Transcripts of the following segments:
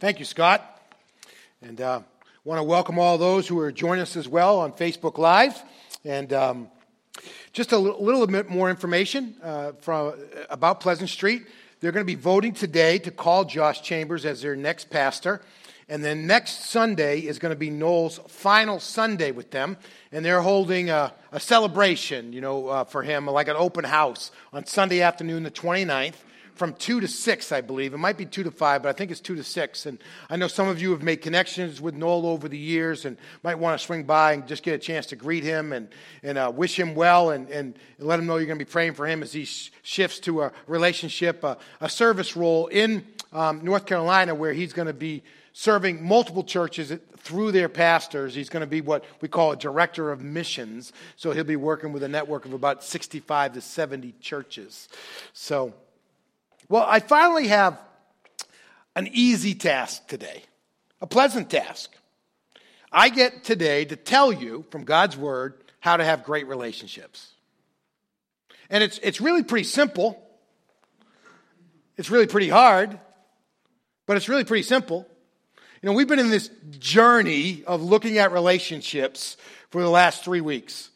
Thank you, Scott. And uh, want to welcome all those who are joining us as well on Facebook Live. And um, just a little, little, bit more information uh, from, about Pleasant Street. They're going to be voting today to call Josh Chambers as their next pastor. And then next Sunday is going to be Noel's final Sunday with them. And they're holding a, a celebration, you know, uh, for him, like an open house on Sunday afternoon, the 29th from 2 to 6, I believe. It might be 2 to 5, but I think it's 2 to 6. And I know some of you have made connections with Noel over the years and might want to swing by and just get a chance to greet him and, and uh, wish him well and, and let him know you're going to be praying for him as he sh- shifts to a relationship, a, a service role in um, North Carolina where he's going to be serving multiple churches through their pastors. He's going to be what we call a director of missions. So he'll be working with a network of about 65 to 70 churches. So well, I finally have an easy task today, a pleasant task. I get today to tell you from God's Word how to have great relationships. And it's, it's really pretty simple. It's really pretty hard, but it's really pretty simple. You know, we've been in this journey of looking at relationships for the last three weeks.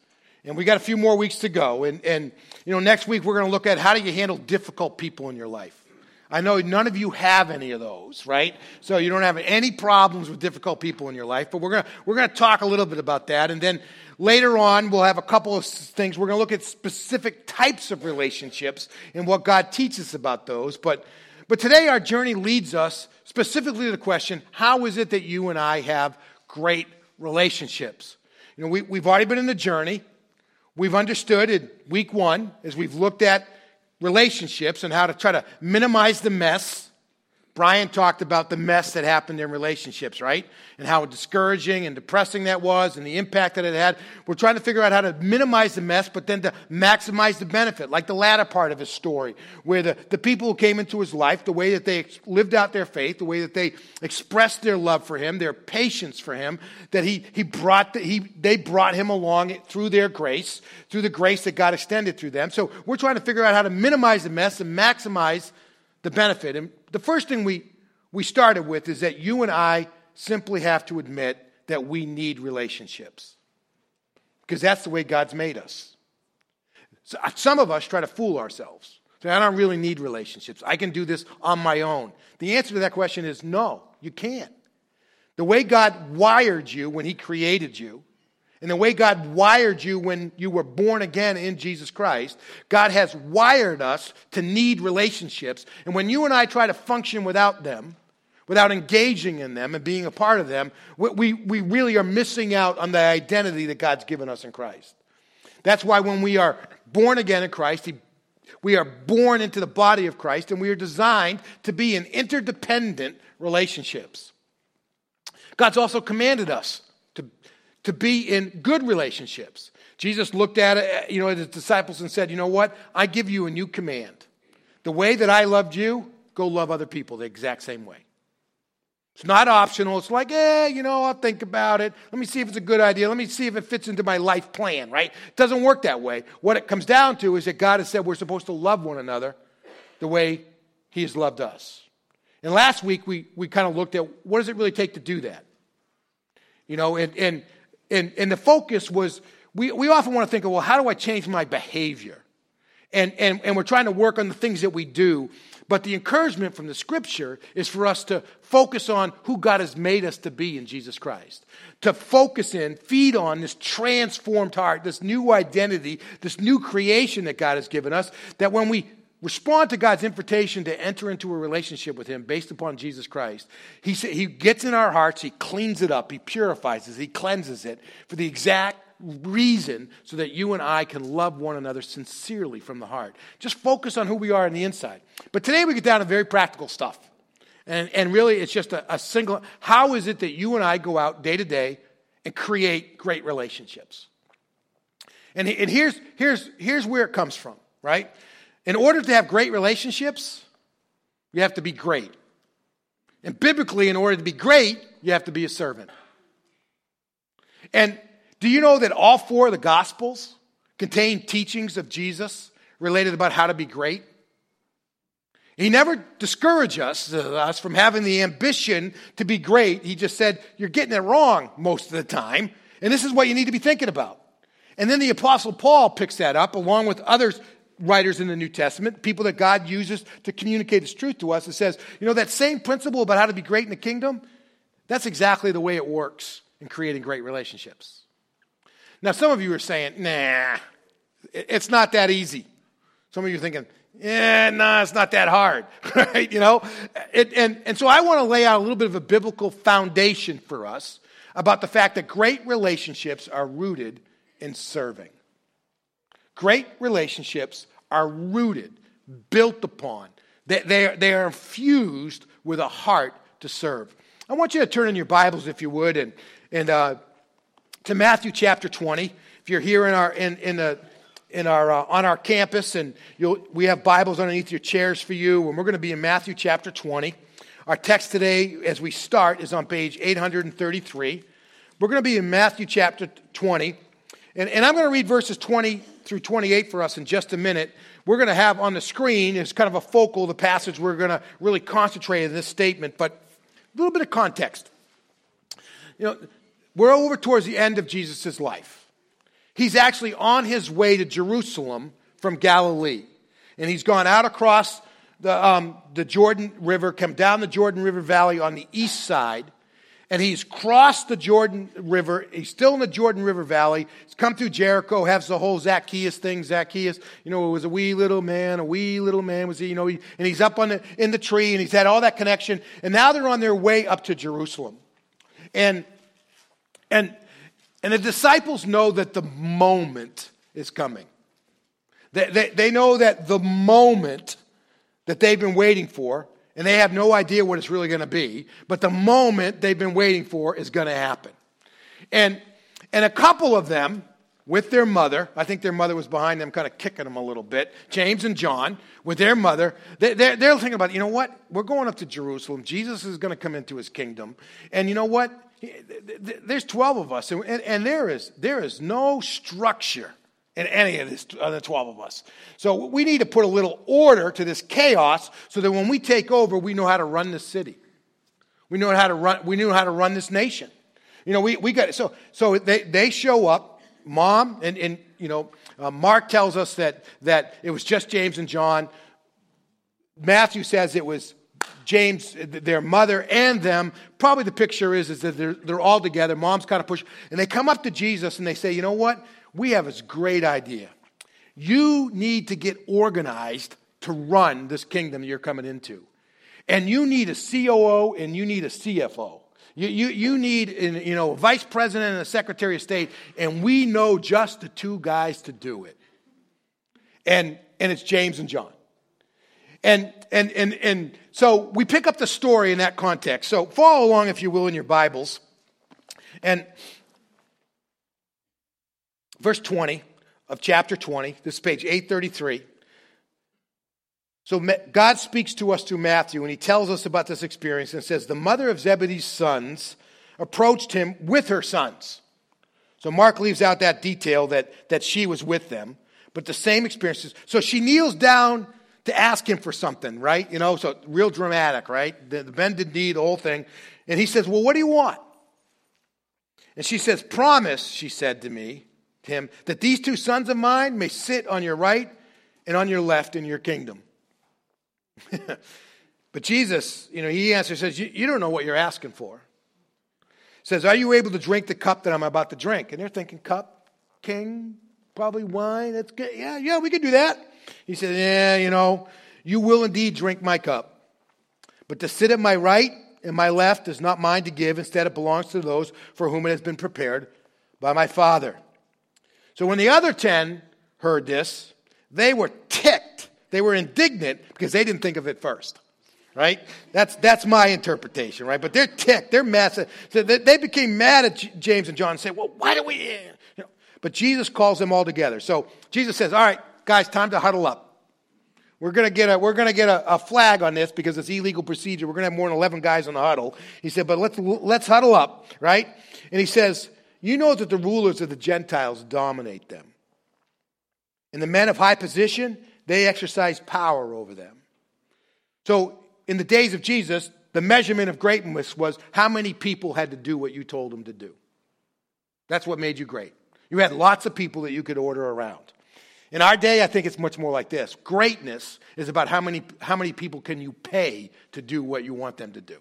And we got a few more weeks to go. And, and you know, next week we're going to look at how do you handle difficult people in your life. I know none of you have any of those, right? So you don't have any problems with difficult people in your life, but we're going to we're going to talk a little bit about that and then later on we'll have a couple of things. We're going to look at specific types of relationships and what God teaches about those, but but today our journey leads us specifically to the question, how is it that you and I have great relationships? You know, we, we've already been in the journey. We've understood in week one, as we've looked at relationships and how to try to minimize the mess Brian talked about the mess that happened in relationships, right? And how discouraging and depressing that was and the impact that it had. We're trying to figure out how to minimize the mess, but then to maximize the benefit, like the latter part of his story, where the, the people who came into his life, the way that they lived out their faith, the way that they expressed their love for him, their patience for him, that he, he brought the, he, they brought him along through their grace, through the grace that God extended through them. So we're trying to figure out how to minimize the mess and maximize the benefit. And the first thing we, we started with is that you and I simply have to admit that we need relationships. Because that's the way God's made us. So uh, some of us try to fool ourselves. Say, I don't really need relationships. I can do this on my own. The answer to that question is no, you can't. The way God wired you when He created you, and the way God wired you when you were born again in Jesus Christ, God has wired us to need relationships. And when you and I try to function without them, without engaging in them and being a part of them, we, we really are missing out on the identity that God's given us in Christ. That's why when we are born again in Christ, he, we are born into the body of Christ and we are designed to be in interdependent relationships. God's also commanded us to be in good relationships. Jesus looked at it, you know, at his disciples and said, You know what? I give you a new command. The way that I loved you, go love other people the exact same way. It's not optional. It's like, eh, you know, I'll think about it. Let me see if it's a good idea. Let me see if it fits into my life plan, right? It doesn't work that way. What it comes down to is that God has said we're supposed to love one another the way He has loved us. And last week we, we kind of looked at what does it really take to do that? You know, and, and and, and the focus was we, we often want to think of, well, how do I change my behavior? And, and, and we're trying to work on the things that we do. But the encouragement from the scripture is for us to focus on who God has made us to be in Jesus Christ. To focus in, feed on this transformed heart, this new identity, this new creation that God has given us, that when we respond to God's invitation to enter into a relationship with Him based upon Jesus Christ, He, he gets in our hearts, He cleans it up, He purifies it, He cleanses it for the exact reason so that you and I can love one another sincerely from the heart. Just focus on who we are on the inside. But today we get down to very practical stuff. And, and really, it's just a, a single how is it that you and I go out day to day and create great relationships? And, and here's, here's, here's where it comes from, right? In order to have great relationships, you have to be great. And biblically, in order to be great, you have to be a servant. And do you know that all four of the Gospels contain teachings of Jesus related about how to be great? He never discouraged us, uh, us from having the ambition to be great. He just said, You're getting it wrong most of the time, and this is what you need to be thinking about. And then the Apostle Paul picks that up along with others writers in the New Testament, people that God uses to communicate His truth to us, it says, you know, that same principle about how to be great in the kingdom, that's exactly the way it works in creating great relationships. Now, some of you are saying, nah, it's not that easy. Some of you are thinking, yeah, no, nah, it's not that hard, right? You know? It, and, and so I want to lay out a little bit of a biblical foundation for us about the fact that great relationships are rooted in serving. Great relationships are rooted, built upon, they, they, are, they are infused with a heart to serve. I want you to turn in your Bibles, if you would, and, and uh, to Matthew chapter 20. If you're here in our, in, in the, in our, uh, on our campus, and we have Bibles underneath your chairs for you, and we're going to be in Matthew chapter 20. Our text today, as we start, is on page 833. We're going to be in Matthew chapter 20, and, and I'm going to read verses 20 through 28 for us in just a minute. We're going to have on the screen as kind of a focal the passage we're going to really concentrate in this statement, but a little bit of context. You know, we're over towards the end of Jesus' life. He's actually on his way to Jerusalem from Galilee. And he's gone out across the, um, the Jordan River, come down the Jordan River Valley on the east side, and he's crossed the Jordan River. He's still in the Jordan River Valley. He's come through Jericho, has the whole Zacchaeus thing. Zacchaeus, you know, it was a wee little man, a wee little man was he, you know, he, and he's up on the, in the tree and he's had all that connection. And now they're on their way up to Jerusalem. And, and, and the disciples know that the moment is coming. They, they, they know that the moment that they've been waiting for and they have no idea what it's really going to be, but the moment they've been waiting for is going to happen. And, and a couple of them, with their mother, I think their mother was behind them, kind of kicking them a little bit, James and John, with their mother, they, they're, they're thinking about, you know what? We're going up to Jerusalem. Jesus is going to come into his kingdom. And you know what? There's 12 of us, and, and there, is, there is no structure in any of this, uh, the 12 of us. So we need to put a little order to this chaos so that when we take over, we know how to run this city. We know how to run, we know how to run this nation. You know, we, we got, it. so, so they, they show up, mom, and, and you know, uh, Mark tells us that, that it was just James and John. Matthew says it was James, their mother, and them. Probably the picture is, is that they're, they're all together. Mom's kind of push, and they come up to Jesus and they say, you know what? We have this great idea. You need to get organized to run this kingdom you're coming into. And you need a COO and you need a CFO. You, you, you need you know, a vice president and a secretary of state, and we know just the two guys to do it. And, and it's James and John. And, and, and, and so we pick up the story in that context. So follow along, if you will, in your Bibles. And verse 20 of chapter 20. This is page 833. So God speaks to us through Matthew, and he tells us about this experience and says, The mother of Zebedee's sons approached him with her sons. So Mark leaves out that detail that, that she was with them, but the same experiences. So she kneels down to ask him for something, right? You know, so real dramatic, right? The, the bended knee, the whole thing. And he says, Well, what do you want? And she says, Promise, she said to me, him, that these two sons of mine may sit on your right and on your left in your kingdom. but Jesus, you know, he answers, says, you, you don't know what you're asking for. Says, Are you able to drink the cup that I'm about to drink? And they're thinking, Cup, king, probably wine. That's good. Yeah, yeah, we could do that. He said, Yeah, you know, you will indeed drink my cup. But to sit at my right and my left is not mine to give. Instead, it belongs to those for whom it has been prepared by my Father. So when the other 10 heard this, they were ticked. They were indignant because they didn't think of it first. Right? That's, that's my interpretation, right? But they're ticked. They're mad. So they became mad at James and John and said, well, why do we... You know, but Jesus calls them all together. So Jesus says, all right, guys, time to huddle up. We're going to get, a, we're gonna get a, a, flag on this because it's illegal procedure. We're going to have more than 11 guys in the huddle. He said, but let's, let's huddle up, right? And he says, you know that the rulers of the Gentiles dominate them. And the men of high position, they exercise power over them. So, in the days of Jesus, the measurement of greatness was how many people had to do what you told them to do. That's what made you great. You had lots of people that you could order around. In our day, I think it's much more like this greatness is about how many, how many people can you pay to do what you want them to do.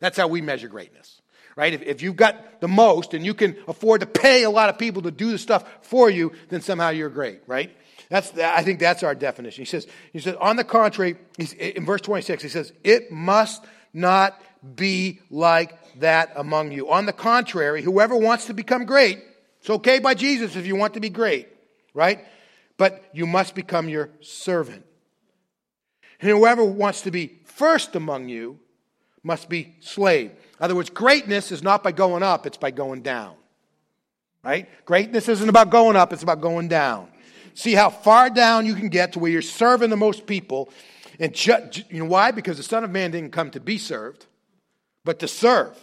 That's how we measure greatness, right? If, if you've got the most and you can afford to pay a lot of people to do the stuff for you, then somehow you're great, right? That's, I think that's our definition. He says, he says, on the contrary, in verse 26, he says, it must not be like that among you. On the contrary, whoever wants to become great, it's okay by Jesus if you want to be great, right? But you must become your servant. And whoever wants to be first among you must be slave. In other words, greatness is not by going up, it's by going down. Right? Greatness isn't about going up, it's about going down. See how far down you can get to where you're serving the most people. And ju- you know why? Because the Son of Man didn't come to be served, but to serve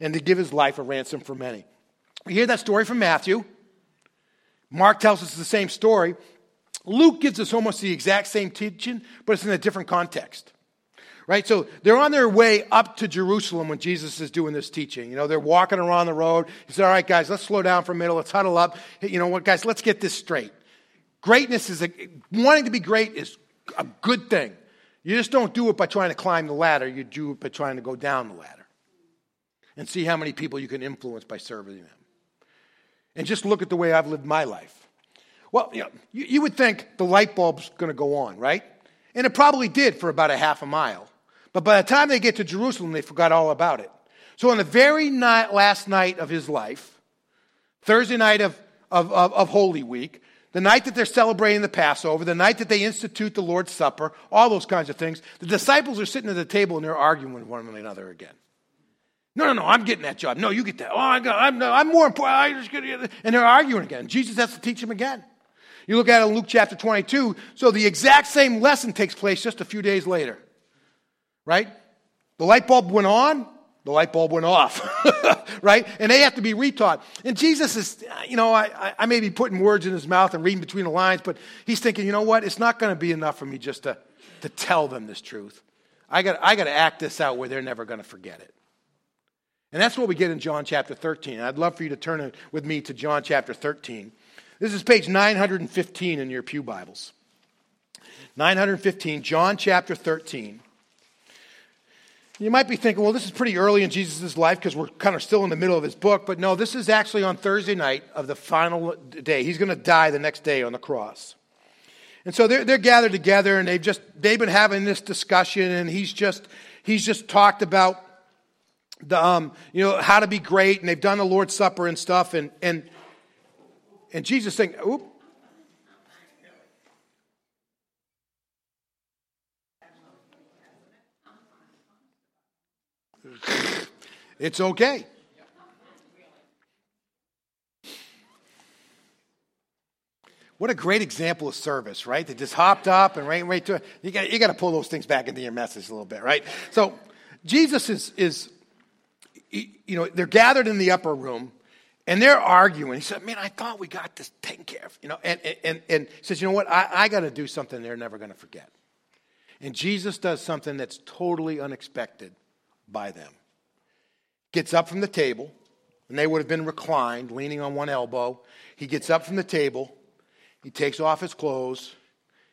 and to give his life a ransom for many. We hear that story from Matthew. Mark tells us the same story. Luke gives us almost the exact same teaching, but it's in a different context. Right? So they're on their way up to Jerusalem when Jesus is doing this teaching. You know, they're walking around the road. He said, All right, guys, let's slow down for a minute. Let's huddle up. You know what, guys, let's get this straight. Greatness is a, wanting to be great is a good thing. You just don't do it by trying to climb the ladder, you do it by trying to go down the ladder and see how many people you can influence by serving them. And just look at the way I've lived my life. Well, you, know, you, you would think the light bulb's going to go on, right? And it probably did for about a half a mile. But by the time they get to Jerusalem, they forgot all about it. So on the very night, last night of his life, Thursday night of, of, of, of Holy Week, the night that they're celebrating the Passover, the night that they institute the Lord's Supper, all those kinds of things, the disciples are sitting at the table and they're arguing with one another again. No, no, no, I'm getting that job. No, you get that. Oh, I got, I'm, I'm more important. I just get and they're arguing again. Jesus has to teach them again. You look at it in Luke chapter 22. So the exact same lesson takes place just a few days later. Right? The light bulb went on, the light bulb went off, right? And they have to be retaught. And Jesus is, you know, I, I may be putting words in his mouth and reading between the lines, but he's thinking, you know what? It's not going to be enough for me just to, to tell them this truth. I got I got to act this out where they're never going to forget it. And that's what we get in John chapter 13. I'd love for you to turn with me to John chapter 13. This is page 915 in your Pew Bibles. 915, John chapter 13. You might be thinking, well, this is pretty early in Jesus' life because we're kind of still in the middle of his book. But no, this is actually on Thursday night of the final day. He's going to die the next day on the cross. And so they're, they're gathered together and they've just, they've been having this discussion and he's just, he's just talked about the, um, you know, how to be great and they've done the Lord's Supper and stuff. And, and, and Jesus saying, oop, It's okay. What a great example of service, right? They just hopped up and right, right to it. You got, you got to pull those things back into your message a little bit, right? So Jesus is, is, you know, they're gathered in the upper room and they're arguing. He said, man, I thought we got this taken care of, you know, and, and, and says, you know what? I, I got to do something they're never going to forget. And Jesus does something that's totally unexpected by them gets up from the table, and they would have been reclined, leaning on one elbow. He gets up from the table, he takes off his clothes,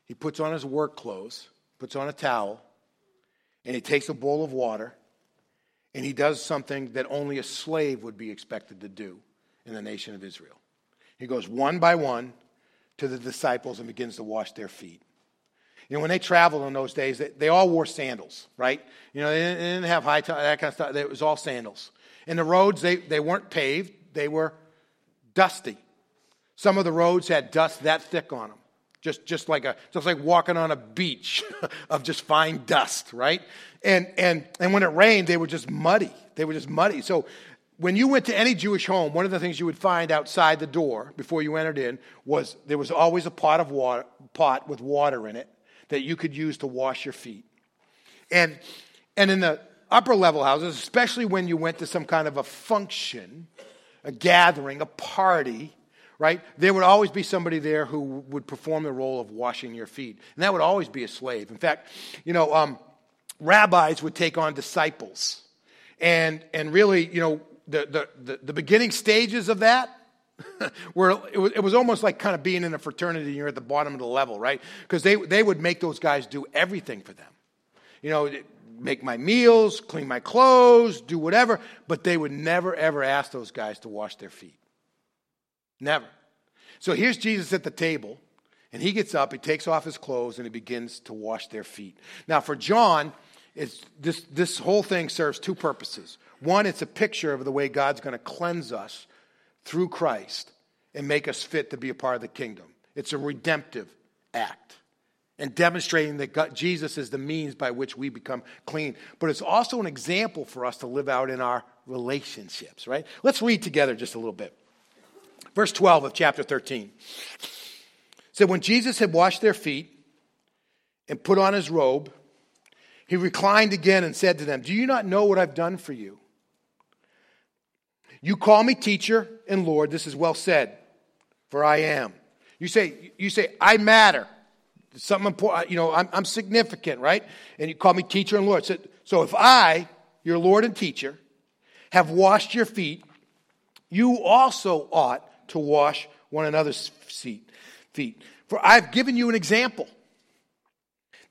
he puts on his work clothes, puts on a towel, and he takes a bowl of water, and he does something that only a slave would be expected to do in the nation of Israel. He goes one by one to the disciples and begins to wash their feet. Know, when they traveled in those days, they, they all wore sandals, right? You know, they didn't, they didn't have high top, that kind of stuff. It was all sandals. And the roads, they, they weren't paved, they were dusty. Some of the roads had dust that thick on them. Just, just like a just like walking on a beach of just fine dust, right? And and and when it rained, they were just muddy. They were just muddy. So when you went to any Jewish home, one of the things you would find outside the door before you entered in was there was always a pot of water, pot with water in it that you could use to wash your feet. And, and in the upper level houses, especially when you went to some kind of a function, a gathering, a party, right? There would always be somebody there who would perform the role of washing your feet. And that would always be a slave. In fact, you know, um, rabbis would take on disciples. And, and really, you know, the, the, the, the beginning stages of that where it was, it was almost like kind of being in a fraternity and you're at the bottom of the level, right? Because they, they would make those guys do everything for them. You know, make my meals, clean my clothes, do whatever, but they would never, ever ask those guys to wash their feet. Never. So here's Jesus at the table, and he gets up, he takes off his clothes, and he begins to wash their feet. Now, for John, it's, this, this whole thing serves two purposes. One, it's a picture of the way God's going to cleanse us through Christ and make us fit to be a part of the kingdom. It's a redemptive act and demonstrating that God, Jesus is the means by which we become clean. But it's also an example for us to live out in our relationships, right? Let's read together just a little bit. Verse 12 of chapter 13 said, When Jesus had washed their feet and put on his robe, he reclined again and said to them, Do you not know what I've done for you? You call me teacher and Lord. This is well said, for I am. You say, you say, I matter. something important, you know, I'm, I'm, significant, right? And you call me teacher and Lord. So, so if I, your Lord and teacher, have washed your feet, you also ought to wash one another's feet. For I've given you an example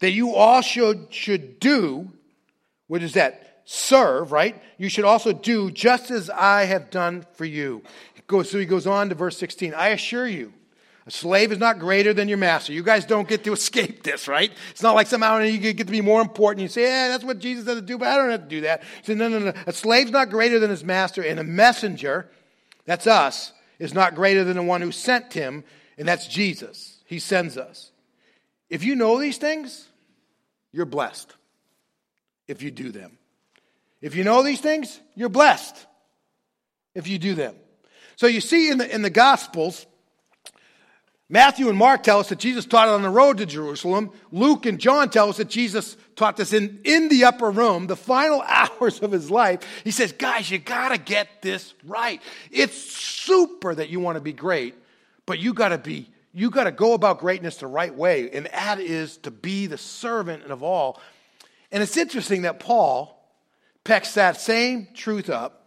that you all should, should do. What is that? Serve, right? You should also do just as I have done for you. So he goes on to verse 16. I assure you, a slave is not greater than your master. You guys don't get to escape this, right? It's not like somehow you get to be more important. You say, yeah, that's what Jesus had to do, but I don't have to do that. So no, no, no. A slave's not greater than his master, and a messenger, that's us, is not greater than the one who sent him, and that's Jesus. He sends us. If you know these things, you're blessed if you do them. If you know these things, you're blessed if you do them. So you see in the, in the Gospels, Matthew and Mark tell us that Jesus taught it on the road to Jerusalem. Luke and John tell us that Jesus taught this in, in the upper room, the final hours of his life. He says, guys, you gotta get this right. It's super that you want to be great, but you gotta be, you gotta go about greatness the right way. And that is to be the servant of all. And it's interesting that Paul, picks that same truth up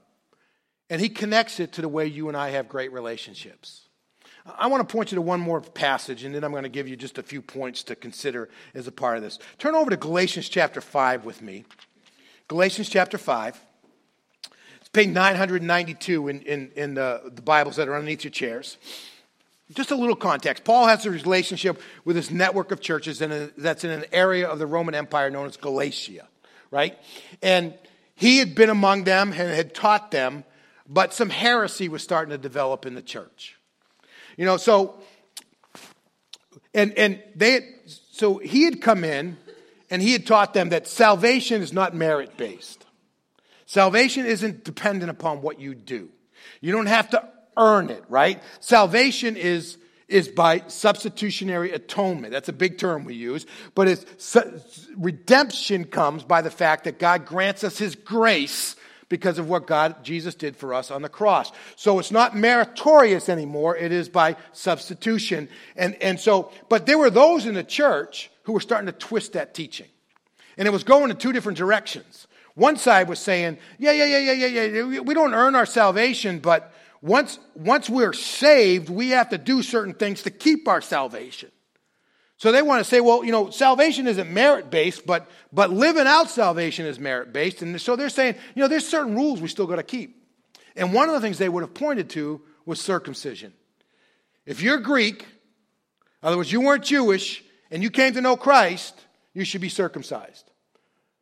and he connects it to the way you and I have great relationships. I want to point you to one more passage, and then I'm going to give you just a few points to consider as a part of this. Turn over to Galatians chapter 5 with me. Galatians chapter 5. It's page 992 in, in, in the, the Bibles that are underneath your chairs. Just a little context. Paul has a relationship with this network of churches and that's in an area of the Roman Empire known as Galatia, right? And he had been among them and had taught them, but some heresy was starting to develop in the church. You know, so and and they had, so he had come in and he had taught them that salvation is not merit based. Salvation isn't dependent upon what you do. You don't have to earn it, right? Salvation is is by substitutionary atonement. That's a big term we use, but it's redemption comes by the fact that God grants us his grace because of what God Jesus did for us on the cross. So it's not meritorious anymore, it is by substitution. And and so but there were those in the church who were starting to twist that teaching. And it was going in two different directions. One side was saying, yeah, yeah, yeah, yeah, yeah, yeah, we don't earn our salvation, but once, once we're saved, we have to do certain things to keep our salvation. So they want to say, well, you know, salvation isn't merit based, but, but living out salvation is merit based. And so they're saying, you know, there's certain rules we still got to keep. And one of the things they would have pointed to was circumcision. If you're Greek, in other words, you weren't Jewish, and you came to know Christ, you should be circumcised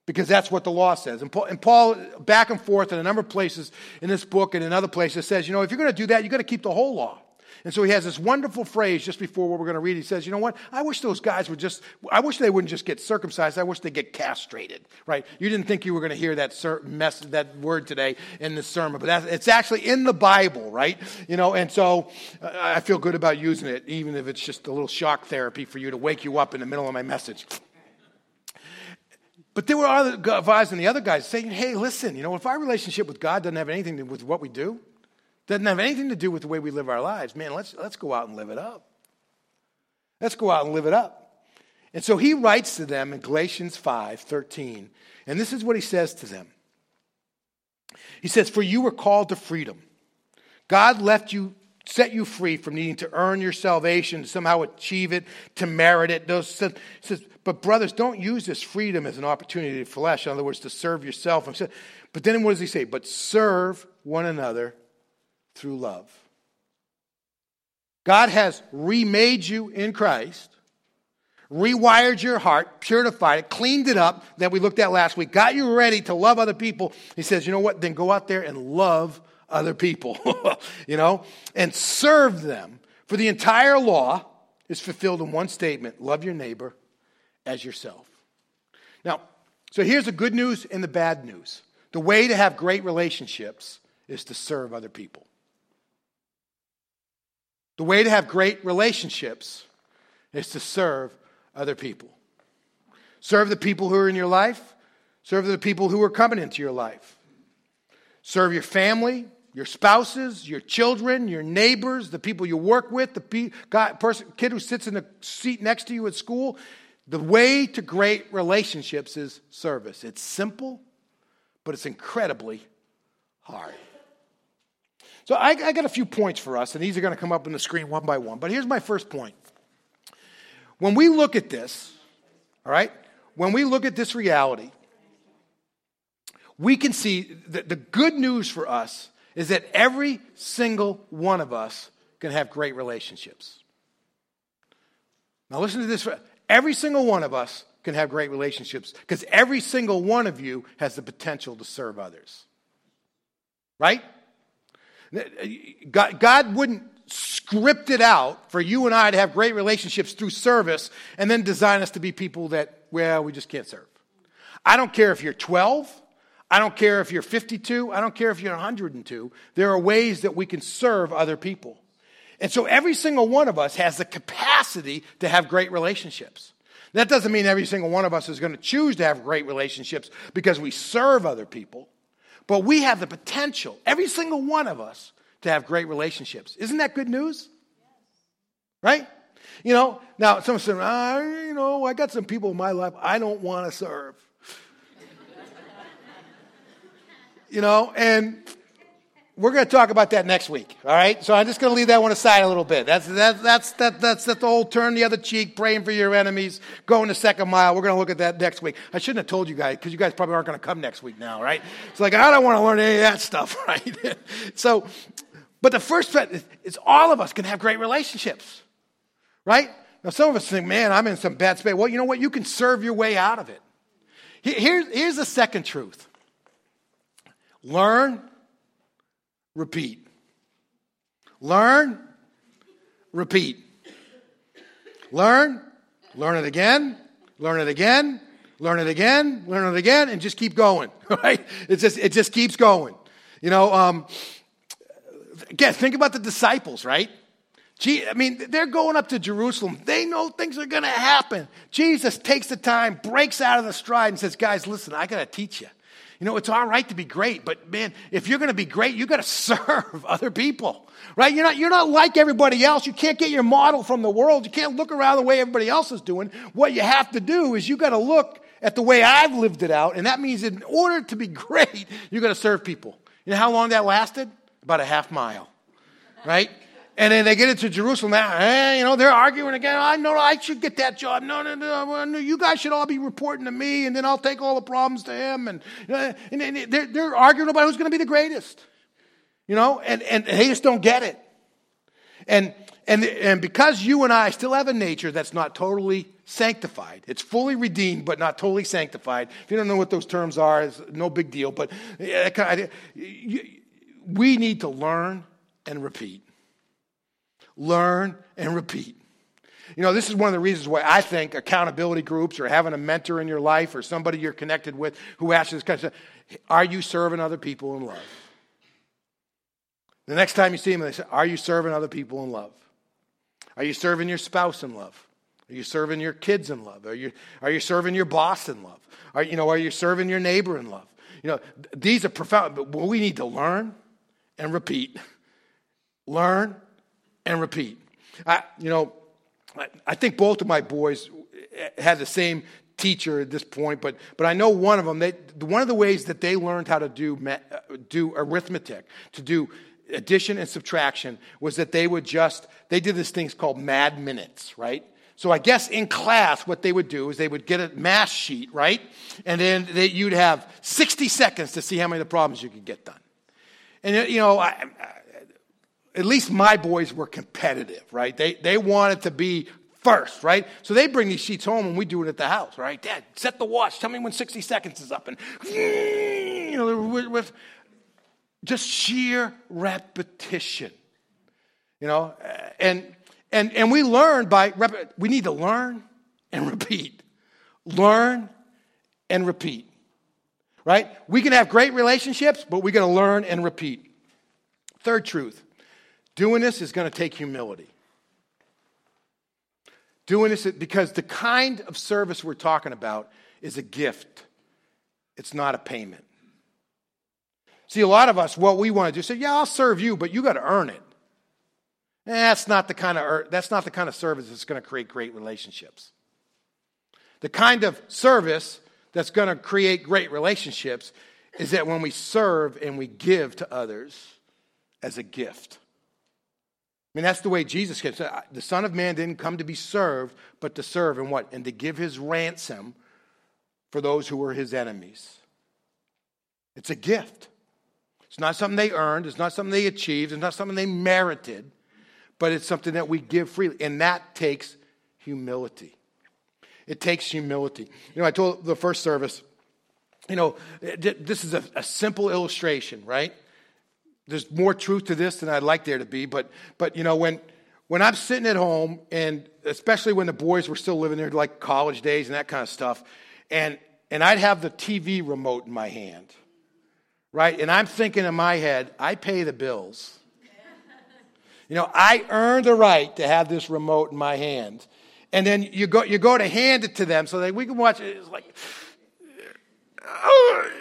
because that's what the law says. And Paul, back and forth in a number of places in this book and in other places, says, you know, if you're going to do that, you've got to keep the whole law. And so he has this wonderful phrase just before what we're going to read. He says, you know what? I wish those guys would just, I wish they wouldn't just get circumcised. I wish they get castrated, right? You didn't think you were going to hear that mess, that word today in the sermon, but it's actually in the Bible, right? You know, and so uh, I feel good about using it, even if it's just a little shock therapy for you to wake you up in the middle of my message. But there were other guys and the other guys saying, hey, listen, you know, if our relationship with God doesn't have anything to do with what we do, Doesn't have anything to do with the way we live our lives. Man, let's, let's go out and live it up. Let's go out and live it up. And so he writes to them in Galatians 5 13. And this is what he says to them. He says, For you were called to freedom. God left you, set you free from needing to earn your salvation, somehow achieve it, to merit it. Those, says, but brothers, don't use this freedom as an opportunity to flesh. In other words, to serve yourself. But then what does he say? But serve one another through love. God has remade you in Christ, rewired your heart, purified it, cleaned it up that we looked at last week, got you ready to love other people. He says, you know what? Then go out there and love other people, you know, and serve them. For the entire law is fulfilled in one statement love your neighbor as yourself. Now, so here's the good news and the bad news. The way to have great relationships is to serve other people. The way to have great relationships is to serve other people. Serve the people who are in your life, serve the people who are coming into your life. Serve your family, your spouses, your children, your neighbors, the people you work with, the pe- guy, person, kid who sits in the seat next to you at school. The way to great relationships is service. It's simple, but it's incredibly hard. So I, I got a few points for us, and these are going to come up on the screen one by one. But here's my first point. When we look at this, all right, when we look at this reality, we can see that the good news for us is that every single one of us can have great relationships. Now, listen to this. Every single one of us can have great relationships because every single one of you has the potential to serve others. Right? God, wouldn't script it out for you and I to have great relationships through service and then design us to be people that, well, we just can't serve. I don't care if you're 12. I don't care if you're 52. I don't care if you're 102. There are ways that we can serve other people. And so every single one of us has the capacity to have great relationships. That doesn't mean every single one of us is going to choose to have great relationships because we serve other people. But we have the potential, every single one of us, to have great relationships. Isn't that good news? Right? You know, now someone said, ah, you know, I got some people in my life I don't want to serve. You know, and we're going to talk about that next week, all right? So I'm just going to leave that one aside a little bit. That's, that, that's, that, that's, that's the old turn the other cheek, praying for your enemies, going the second mile. We're going to look at that next week. I shouldn't have told you guys because you guys probably aren't going to come next week now, right? It's like, I don't want to learn any of that stuff, right? so, but the first threat is, all of us can have great relationships, right? Now, some of us think, man, I'm in some bad space. Well, you know what? You can serve your way out of it. Here's, here's the second truth learn repeat. Learn, repeat. Learn, learn it again, learn it again, learn it again, learn it again, and just keep going. Right? It just it just keeps going. You know, um, again, think about the disciples, right? Gee, I mean, they're going up to Jerusalem. They know things are going to happen. Jesus takes the time, breaks out of the stride, and says, Guys, listen, I got to teach you. You know, it's all right to be great, but man, if you're going to be great, you got to serve other people, right? You're not, you're not like everybody else. You can't get your model from the world. You can't look around the way everybody else is doing. What you have to do is you got to look at the way I've lived it out. And that means in order to be great, you got to serve people. You know how long that lasted? About a half mile, right? And then they get into Jerusalem now, eh, you know, they're arguing again. I know I should get that job. No, no, no, no, you guys should all be reporting to me, and then I'll take all the problems to him. And, eh, and, and they're, they're arguing about who's going to be the greatest, you know, and, and they just don't get it. And, and, and because you and I still have a nature that's not totally sanctified, it's fully redeemed, but not totally sanctified. If you don't know what those terms are, it's no big deal, but eh, we need to learn and repeat learn, and repeat. You know, this is one of the reasons why I think accountability groups or having a mentor in your life or somebody you're connected with who asks this kind of stuff are you serving other people in love? The next time you see them, they say, Are you serving other people in love? Are you serving your spouse in love? Are you serving your kids in love? Are you, are you serving your boss in love? Are, you know, are you serving your neighbor in love? You know, these are profound, but we need to learn and repeat learn, and repeat. I, you know, I, I think both of my boys eh, had the same teacher at this point, but, but I know one of them, they, one of the ways that they learned how to do, eh, do arithmetic, to do addition and subtraction, was that they would just, they did this thing called mad minutes, right? So I guess in class, what they would do is they would get a math sheet, right? And then they, you'd have 60 seconds to see how many of the problems you could get done. And, you know, I, at least my boys were competitive, right? They, they wanted to be first, right? So they bring these sheets home and we do it at the house, right? Dad, set the watch. Tell me when 60 seconds is up. And, you know, with, with just sheer repetition, you know, uh, and, and, and we learn by, we need to learn and repeat. Learn and repeat, right? We can have great relationships, but we're going to learn and repeat. Third truth Doing this is going to take humility. Doing this because the kind of service we're talking about is a gift, it's not a payment. See, a lot of us, what we want to do say, Yeah, I'll serve you, but you got to earn it. And that's not the kind of that's not the kind of service that's going to create great relationships. The kind of service that's going to create great relationships is that when we serve and we give to others as a gift. I mean, that's the way Jesus came. Uh, the Son of Man didn't come to be served, but to serve and what? And to give his ransom for those who were his enemies. It's a gift. It's not something they earned, it's not something they achieved, it's not something they merited, but it's something that we give freely. And that takes humility. It takes humility. You know, I told the first service, you know, this is a, a simple illustration, right? There's more truth to this than I'd like there to be, but, but you know, when, when I'm sitting at home, and especially when the boys were still living there, like college days and that kind of stuff, and, and I'd have the TV remote in my hand, right? And I'm thinking in my head, I pay the bills. You know, I earned the right to have this remote in my hand. And then you go, you go to hand it to them so that we can watch it. It's like, oh,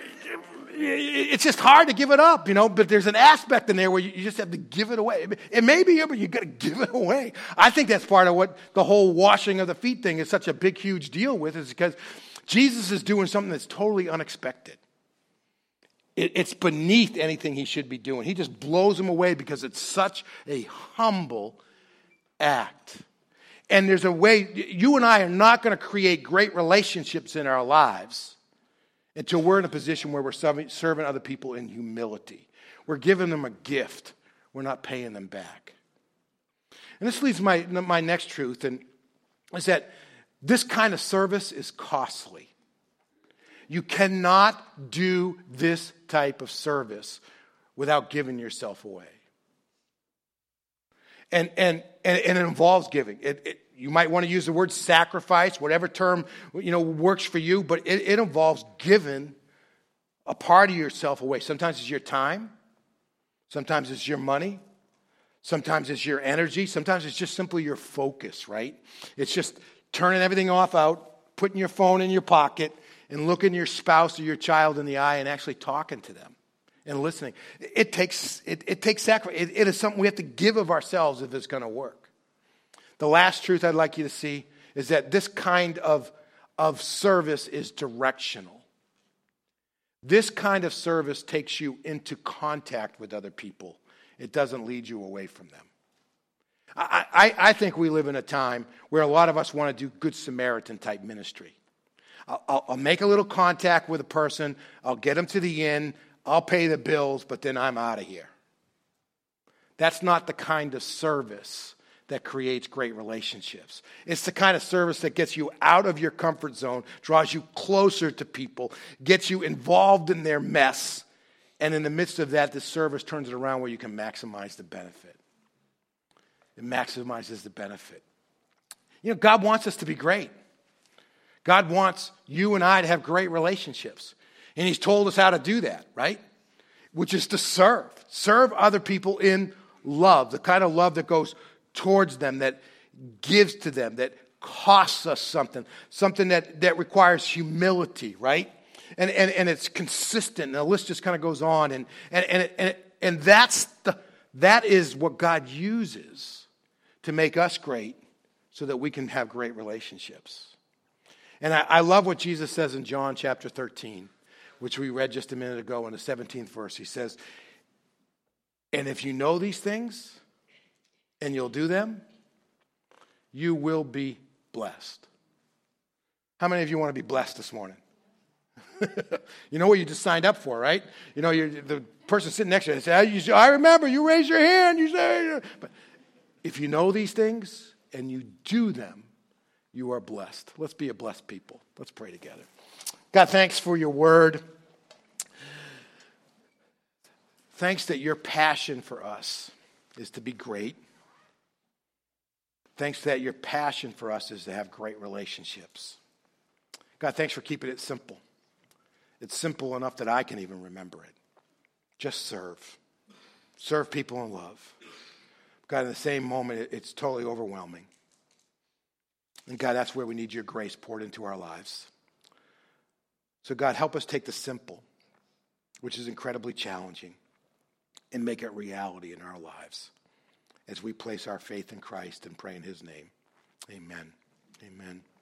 it's just hard to give it up, you know, but there's an aspect in there where you just have to give it away. It may be, but you got to give it away. I think that's part of what the whole washing of the feet thing is such a big, huge deal with, is because Jesus is doing something that's totally unexpected. it's beneath anything he should be doing. He just blows them away because it's such a humble act. And there's a way, you and I are not going to create great relationships in our lives until we're in a position where we're serving, other people in humility. We're giving them a gift, we're not paying them back. And this leads my, my next truth, and is that this kind of service is costly. You cannot do this type of service without giving yourself away. And, and, and, and it involves giving. It, it, you might want to use the word sacrifice, whatever term you know works for you, but it, it involves giving a part of yourself away. Sometimes it's your time, sometimes it's your money, sometimes it's your energy, sometimes it's just simply your focus, right? It's just turning everything off out, putting your phone in your pocket, and looking your spouse or your child in the eye and actually talking to them and listening. It takes, it, it takes sacrifice. It, it is something we have to give of ourselves if it's going to work. The last truth I'd like you to see is that this kind of, of service is directional. This kind of service takes you into contact with other people, it doesn't lead you away from them. I, I, I think we live in a time where a lot of us want to do Good Samaritan type ministry. I'll, I'll, make a little contact with a person, I'll get them to the inn, I'll pay the bills, but then I'm out of here. That's not the kind of service that creates great relationships. It's the kind of service that gets you out of your comfort zone, draws you closer to people, gets you involved in their mess. And in the midst of that, the service turns it around where you can maximize the benefit. It maximizes the benefit. You know, God wants us to be great. God wants you and I to have great relationships. And He's told us how to do that, right? Which is to serve. Serve other people in love, the kind of love that goes towards them, that gives to them, that costs us something, something that, that requires humility, right? And, and, and it's consistent. And the list just kind of goes on. And, and, and, and, and that's, the, that is what God uses to make us great so that we can have great relationships. And I, I, love what Jesus says in John chapter 13, which we read just a minute ago in the 17th verse. He says, And if you know these things and you'll do them, you will be blessed. How many of you want to be blessed this morning? you know what you just signed up for, right? You know, the person sitting next to you says, I remember, you raise your hand, you say, but if you know these things and you do them, you are blessed. Let's be a blessed people. Let's pray together. God, thanks for your word. Thanks that your passion for us is to be great. Thanks to that your passion for us is to have great relationships. God, thanks for keeping it simple. It's simple enough that I can even remember it. Just serve. Serve people in love. God, in the same moment, it's totally overwhelming. And God, that's where we need your grace poured into our lives. So, God, help us take the simple, which is incredibly challenging, and make it reality in our lives as we place our faith in Christ and pray in his name. Amen. Amen.